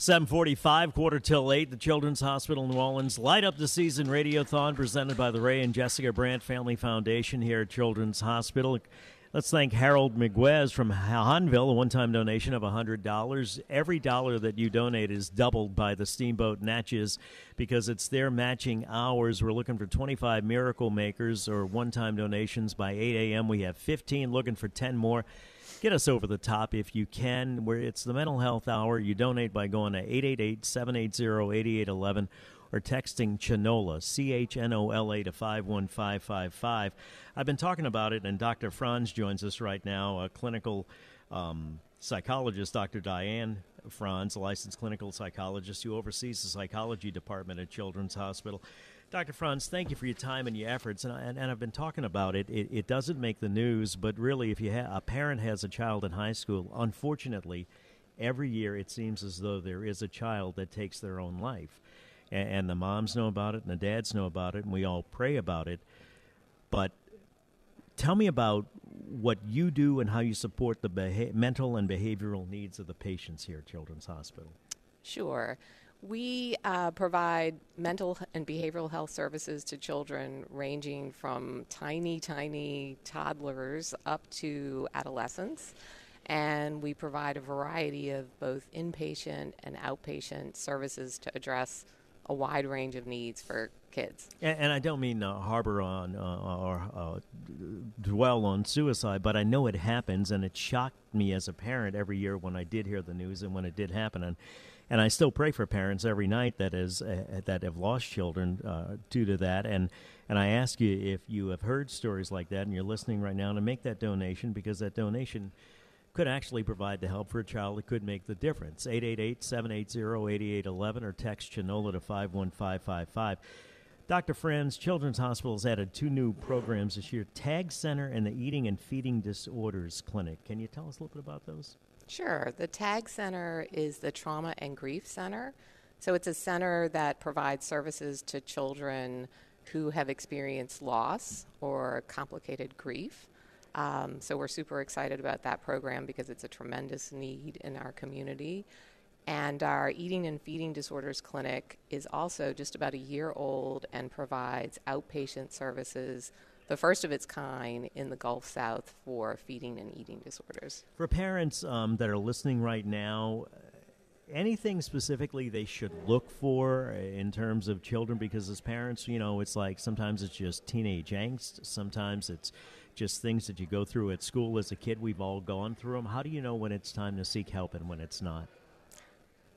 745, quarter till 8, the Children's Hospital New Orleans light up the season radiothon presented by the Ray and Jessica Brandt Family Foundation here at Children's Hospital. Let's thank Harold Miguez from Hahnville, a one time donation of $100. Every dollar that you donate is doubled by the Steamboat Natchez because it's their matching hours. We're looking for 25 miracle makers or one time donations by 8 a.m. We have 15, looking for 10 more get us over the top if you can. Where it's the mental health hour. You donate by going to 888-780-8811 or texting Chanola, C H N O L A, to 51555. I've been talking about it, and Dr. Franz joins us right now, a clinical um, psychologist, Dr. Diane Franz, a licensed clinical psychologist who oversees the psychology department at Children's Hospital. Dr. Franz, thank you for your time and your efforts. And, and, and I've been talking about it. it. It doesn't make the news, but really, if you ha- a parent has a child in high school, unfortunately, every year it seems as though there is a child that takes their own life. And, and the moms know about it, and the dads know about it, and we all pray about it. But tell me about what you do and how you support the beha- mental and behavioral needs of the patients here at Children's Hospital. Sure. We uh, provide mental and behavioral health services to children ranging from tiny, tiny toddlers up to adolescents. And we provide a variety of both inpatient and outpatient services to address a wide range of needs for kids. And, and I don't mean uh, harbor on uh, or uh, dwell on suicide, but I know it happens, and it shocked me as a parent every year when I did hear the news and when it did happen. And and I still pray for parents every night that is uh, that have lost children uh, due to that. And and I ask you if you have heard stories like that and you're listening right now to make that donation because that donation could actually provide the help for a child that could make the difference. 888-780-8811 or text Chanola to 51555. Dr. Franz, Children's Hospital has added two new programs this year, TAG Center and the Eating and Feeding Disorders Clinic. Can you tell us a little bit about those? Sure. The TAG Center is the Trauma and Grief Center. So it's a center that provides services to children who have experienced loss or complicated grief. Um, so we're super excited about that program because it's a tremendous need in our community. And our Eating and Feeding Disorders Clinic is also just about a year old and provides outpatient services the first of its kind in the Gulf South for feeding and eating disorders. For parents um, that are listening right now, anything specifically they should look for in terms of children? Because as parents, you know, it's like sometimes it's just teenage angst, sometimes it's just things that you go through at school as a kid. We've all gone through them. How do you know when it's time to seek help and when it's not?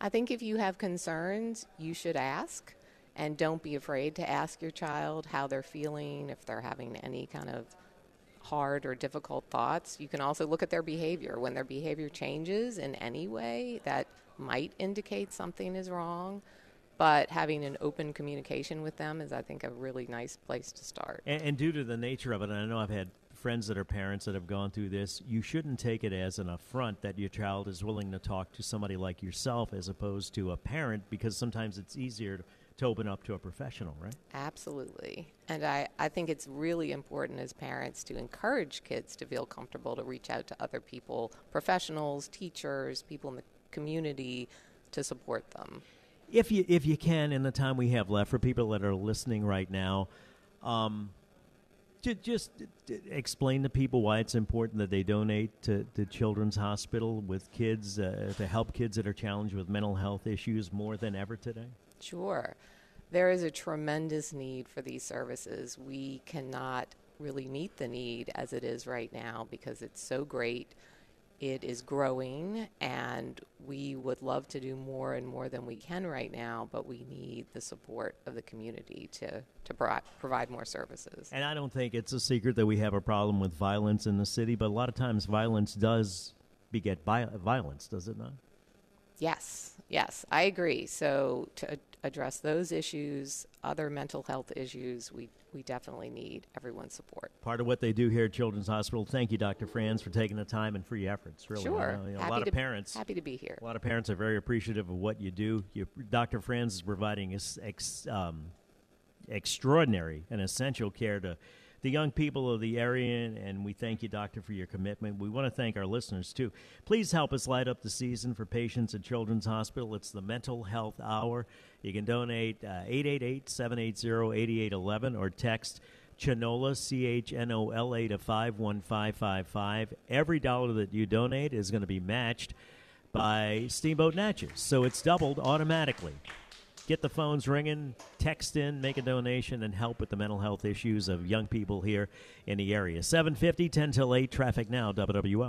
I think if you have concerns, you should ask. And don't be afraid to ask your child how they're feeling, if they're having any kind of hard or difficult thoughts. You can also look at their behavior. When their behavior changes in any way, that might indicate something is wrong. But having an open communication with them is, I think, a really nice place to start. And, and due to the nature of it, and I know I've had friends that are parents that have gone through this, you shouldn't take it as an affront that your child is willing to talk to somebody like yourself as opposed to a parent because sometimes it's easier to open up to a professional, right? Absolutely. And I, I think it's really important as parents to encourage kids to feel comfortable to reach out to other people, professionals, teachers, people in the community to support them. If you if you can in the time we have left for people that are listening right now, um, Just explain to people why it's important that they donate to, to Children's Hospital with kids uh, to help kids that are challenged with mental health issues more than ever today. Sure. There is a tremendous need for these services. We cannot really meet the need as it is right now because it's so great. It is growing, and we would love to do more and more than we can right now, but we need the support of the community to, to pro- provide more services. And I don't think it's a secret that we have a problem with violence in the city, but a lot of times violence does beget violence, does it not? Yes, yes, I agree. So, to address those issues, other mental health issues, we, we definitely need everyone's support. Part of what they do here at Children's Hospital. Thank you, Dr. Franz, for taking the time and for your efforts. Really, sure. You know, a lot to, of parents happy to be here. A lot of parents are very appreciative of what you do. You, Dr. Franz is providing ex, um, extraordinary and essential care to the young people of the area, and we thank you, Doctor, for your commitment. We want to thank our listeners, too. Please help us light up the season for patients at Children's Hospital. It's the Mental Health Hour. You can donate uh, 888 780 8811 or text Chnola, C H N O L A, to 51555. Every dollar that you donate is going to be matched by Steamboat Natchez, so it's doubled automatically. Get the phones ringing, text in, make a donation, and help with the mental health issues of young people here in the area. 750, 10 till 8, traffic now, WWL.